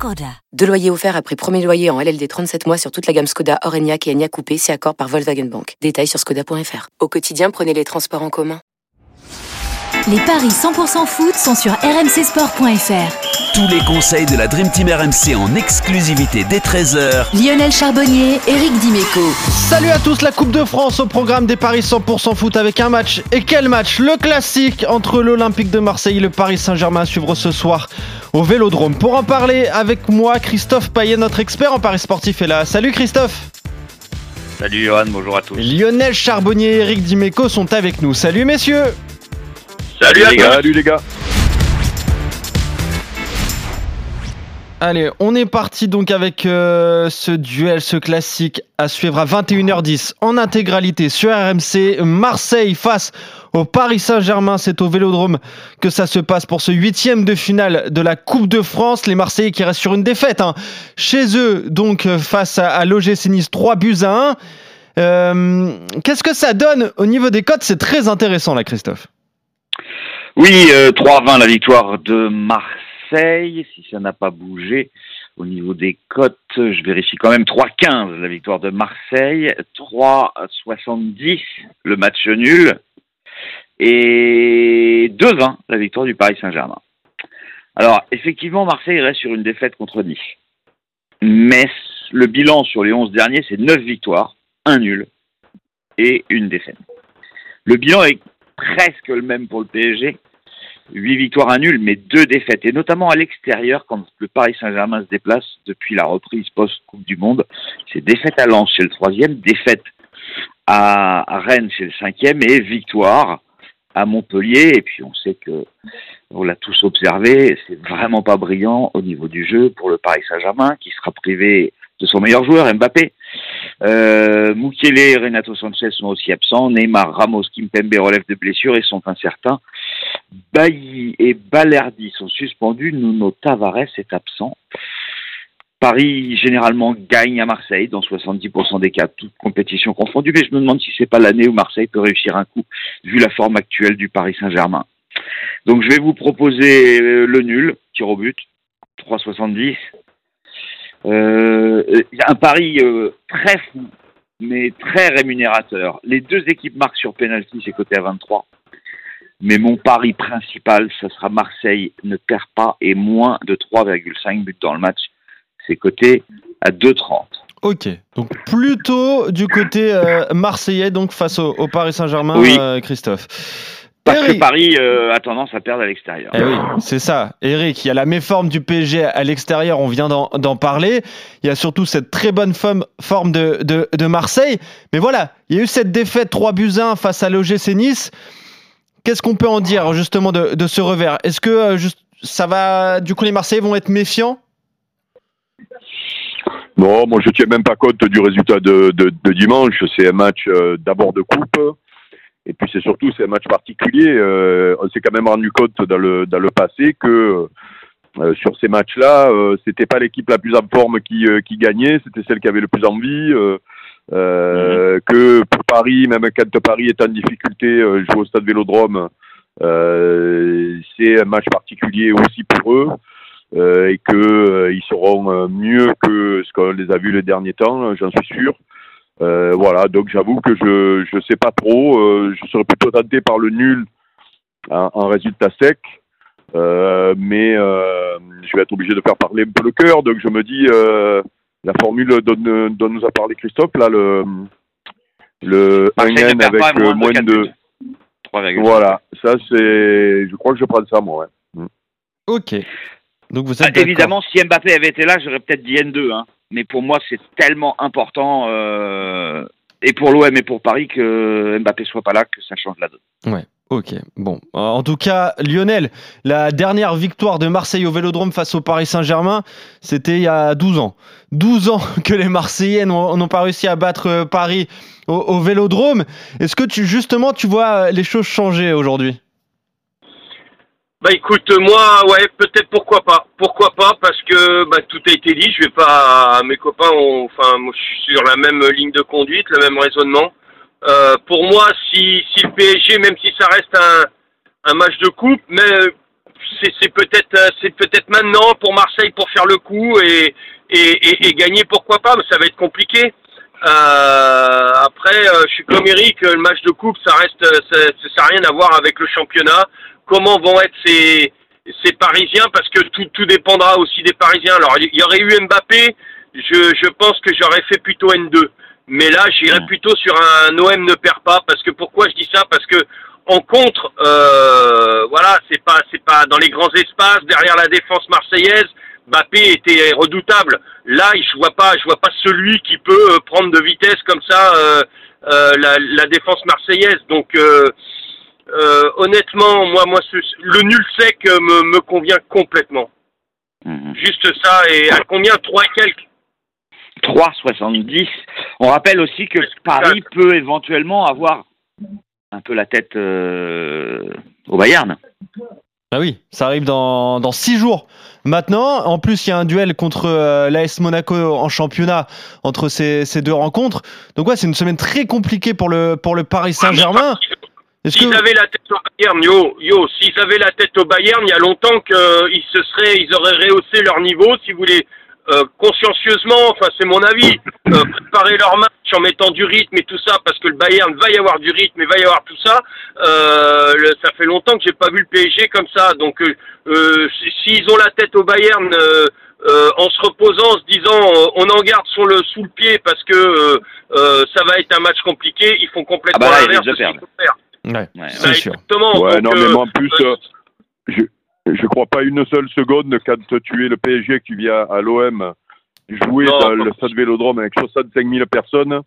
Skoda. Deux loyers offerts après premier loyer en LLD 37 mois sur toute la gamme Skoda, Orenia et Enya Coupé, c'est accord par Volkswagen Bank. Détails sur skoda.fr. Au quotidien, prenez les transports en commun. Les paris 100% foot sont sur rmcsport.fr. Tous les conseils de la Dream Team RMC en exclusivité dès 13h. Lionel Charbonnier, Eric Dimeco. Salut à tous, la Coupe de France au programme des paris 100% foot avec un match. Et quel match? Le classique entre l'Olympique de Marseille et le Paris Saint-Germain à suivre ce soir au Vélodrome. Pour en parler avec moi, Christophe Payet, notre expert en paris sportif est là. Salut Christophe Salut Johan, bonjour à tous. Lionel Charbonnier et Eric Dimeco sont avec nous. Salut messieurs Salut, les gars. Salut les gars. Allez, on est parti donc avec euh, ce duel, ce classique à suivre à 21h10 en intégralité sur RMC. Marseille face au Paris Saint-Germain, c'est au Vélodrome que ça se passe pour ce huitième de finale de la Coupe de France. Les Marseillais qui restent sur une défaite hein. chez eux, donc face à, à l'OGC Nice, 3 buts à 1. Euh, Qu'est-ce que ça donne au niveau des cotes? C'est très intéressant là, Christophe. Oui, euh, 3-20 la victoire de Marseille, si ça n'a pas bougé. Au niveau des cotes, je vérifie quand même 3-15 la victoire de Marseille, 3-70 le match nul et 2-20 la victoire du Paris Saint-Germain. Alors, effectivement, Marseille reste sur une défaite contre Nice. Mais le bilan sur les 11 derniers, c'est 9 victoires, 1 nul et une défaite. Le bilan est presque le même pour le PSG. 8 victoires, 1 nul, mais 2 défaites. Et notamment à l'extérieur, quand le Paris Saint-Germain se déplace depuis la reprise post-Coupe du Monde. C'est défaite à Lens chez le troisième, défaite à Rennes chez le cinquième et victoire à Montpellier. Et puis on sait que, on l'a tous observé, c'est vraiment pas brillant au niveau du jeu pour le Paris Saint-Germain qui sera privé de son meilleur joueur, Mbappé. Euh, Mukele et Renato Sanchez sont aussi absents. Neymar, Ramos, Kimpembe relèvent de blessures et sont incertains. Bailly et Balerdi sont suspendus. Nuno Tavares est absent. Paris généralement gagne à Marseille dans 70% des cas, toutes compétitions confondues, mais je me demande si c'est pas l'année où Marseille peut réussir un coup, vu la forme actuelle du Paris Saint-Germain. Donc je vais vous proposer euh, le nul, tir au but, 3,70. Euh, un pari euh, très fou, mais très rémunérateur. Les deux équipes marquent sur penalty, c'est coté à 23. Mais mon pari principal, ça sera Marseille ne perd pas et moins de 3,5 buts dans le match. C'est coté à 2,30. Ok, donc plutôt du côté euh, marseillais, donc face au, au Paris Saint-Germain, Oui. euh, Christophe. Parce que Paris euh, a tendance à perdre à l'extérieur. Eh oui, c'est ça. Eric, il y a la méforme du PSG à l'extérieur, on vient d'en parler. Il y a surtout cette très bonne forme, forme de, de, de Marseille. Mais voilà, il y a eu cette défaite 3 buts 1 face à l'OGC Nice. Qu'est-ce qu'on peut en dire justement de, ce revers? Est-ce que euh, juste, ça va, du coup, les Marseillais vont être méfiants? Non, moi je tiens même pas compte du résultat de, dimanche. C'est un match euh, d'abord de coupe. Et puis c'est surtout c'est un match particulier. Euh, on s'est quand même rendu compte dans le dans le passé que sur ces matchs-là, c'était pas l'équipe la plus en forme qui gagnait, c'était celle qui avait le plus envie. Euh, euh, Que pour Paris, même quand Paris est en difficulté, euh, jouer au stade Vélodrome, euh, c'est un match particulier aussi pour eux. euh, et que euh, ils seront mieux que ce qu'on les a vus les derniers temps, j'en suis sûr. Euh, voilà, donc j'avoue que je je sais pas trop. euh, je serais plutôt tenté par le nul en, en résultat sec, Euh, mais euh, je vais être obligé de faire parler un peu le cœur. Donc je me dis euh, la formule dont, dont nous a parlé Christophe là, le le Marseille ne 1N perd avec euh, moins de moins de buts. 3,5. voilà, ça c'est, je crois que je prends ça moi. Ouais. Ok. Donc vous Ah, êtes d'accord. évidemment, si Mbappé avait été là, j'aurais peut-être dit N2. Hein. Mais pour moi, c'est tellement important, euh, et pour l'OM et pour Paris, que Mbappé soit pas là, que ça change la donne. Ok, bon. En tout cas, Lionel, la dernière victoire de Marseille au Vélodrome face au Paris Saint-Germain, c'était il y a 12 ans. 12 ans que les Marseillais n'ont pas réussi à battre euh, Paris au, Vélodrome. Est-ce que tu justement tu vois euh, les choses changer aujourd'hui? Bah écoute, moi, ouais, peut-être pourquoi pas. Pourquoi pas Parce que bah, tout a été dit. Je vais pas. Mes copains, enfin, moi, je suis sur la même ligne de conduite, le même raisonnement. Euh, pour moi, si, si le PSG, même si ça reste un, un match de coupe, mais c'est c'est peut-être euh, c'est peut-être maintenant pour Marseille pour faire le coup et, et, et, gagner, pourquoi pas, mais ça va être compliqué. Euh, après, euh, je suis comme Eric, le match de coupe, ça reste, euh, ça, ça n'a rien à voir avec le championnat. Comment vont être ces, ces Parisiens? Parce que tout, tout dépendra aussi des Parisiens. Alors, il y aurait eu Mbappé, je, je pense que j'aurais fait plutôt N2. Mais là, j'irais plutôt sur un OM ne perd pas. Parce que pourquoi je dis ça? Parce que en contre, euh, voilà, c'est pas, c'est pas dans les grands espaces derrière la défense marseillaise. Mbappé était redoutable. Là, je vois pas, je vois pas celui qui peut euh, prendre de vitesse comme ça euh, euh, la, la défense marseillaise. Donc, euh, euh, honnêtement, moi, moi, ce- le nul sec me, me convient complètement. Mhm. Juste ça. Et à combien? Trois quelques 3,70. On rappelle aussi que Paris peut éventuellement avoir un peu la tête euh, au Bayern. Ah oui, ça arrive dans, dans six jours. Maintenant, en plus, il y a un duel contre euh, l'AS Monaco en championnat entre ces, ces deux rencontres. Donc ouais, c'est une semaine très compliquée pour le, pour le Paris Saint-Germain. S'ils que avaient la tête au Bayern, yo, yo, s'ils avaient la tête au Bayern, il y a longtemps qu'ils se seraient, ils auraient rehaussé leur niveau, si vous voulez, euh, consciencieusement, enfin c'est mon avis, euh, préparer leur match en mettant du rythme et tout ça, parce que le Bayern va y avoir du rythme et va y avoir tout ça. Euh, le- ça fait longtemps que j'ai pas vu le PSG comme ça, donc euh, euh, si- s'ils ont la tête au Bayern. euh, euh, en se reposant, en se disant euh, on en garde sur le, sous le pied parce que euh, euh, ça va être un match compliqué, ils font complètement Ah bah là, ils l'inverse. Ouais, Ouais, c'est Bah, sûr. Exactement. Ouais, Donc, non, mais euh, moi, en plus, euh, euh, je je crois pas une seule seconde quand tu es le PSG que tu viens à l'OM jouer Non, dans pas le stade Vélodrome avec 65 000 personnes.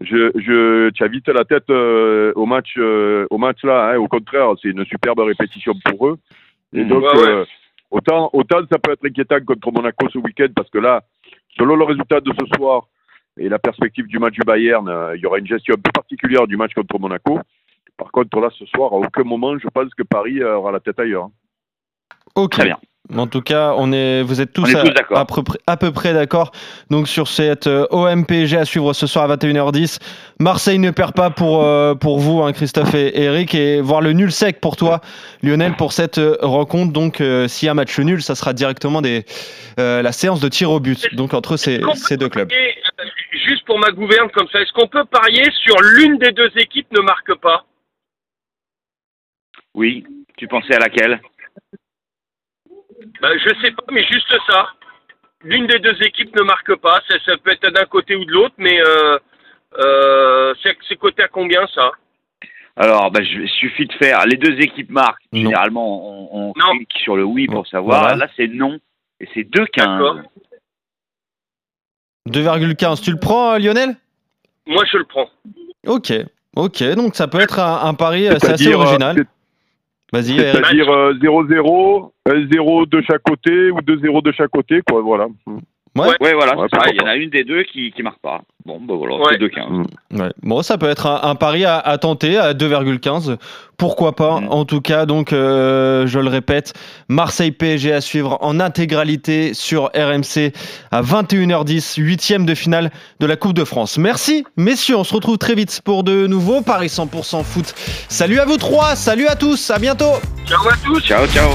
Je, je, tu as vite la tête euh, au match, euh, au match là. Hein, au contraire, c'est une superbe répétition pour eux. Et donc, Ouais, ouais. euh, autant, autant ça peut être inquiétant contre Monaco ce week-end parce que là, selon le résultat de ce soir et la perspective du match du Bayern, il y aura une gestion un peu particulière du match contre Monaco. Par contre, là, ce soir, à aucun moment, je pense que Paris aura la tête ailleurs. Ok. Très bien. En tout cas, on est, vous êtes tous, On est à, tous à peu près, à peu près d'accord. Donc sur cette euh, OM-PSG à suivre ce soir à 21h10. Marseille ne perd pas pour, euh, pour vous, hein, Christophe et Eric, et voir le nul sec pour toi, Lionel, pour cette euh, rencontre. Donc euh, s'il y a un match nul, ça sera directement des, euh, la séance de tir au but, donc entre ces, deux clubs. parier, juste pour ma gouverne comme ça, est-ce qu'on peut parier sur l'une des deux équipes ne marque pas? Oui. Tu pensais à laquelle? Ben, Je sais pas, mais juste ça. L'une des deux équipes ne marque pas. Ça, ça peut être d'un côté ou de l'autre, mais euh, euh, c'est c'est coté à combien ça? Alors, bah, je- il suffit de faire. Les deux équipes marquent. Non. Généralement, on, on Non. clique sur le oui pour savoir. Voilà. Là, c'est non. Et c'est 2,15. D'accord. 2,15. Tu le prends, euh, Lionel? Moi, je le prends. Ok. Ok, donc ça peut être un, un pari euh, assez euh, original. Vas-y. C'est-à-dire euh, 0-0, 1-0 de chaque côté ou 2-0 de chaque côté, quoi, voilà. Ouais. Ouais, voilà, Ouais, ça. Il y en a une des deux qui qui marque pas. Bon, bah voilà, Ouais. c'est 2,15. Ouais. Bon, ça peut être un, un pari à, à tenter à 2,15. Pourquoi pas Mm. En tout cas, donc, euh, je le répète, Marseille PSG à suivre en intégralité sur RMC à 21h10, huitième de finale de la Coupe de France. Merci, messieurs. On se retrouve très vite pour de nouveaux paris 100% foot. Salut à vous trois, salut à tous, à bientôt. Ciao à tous Ciao, ciao.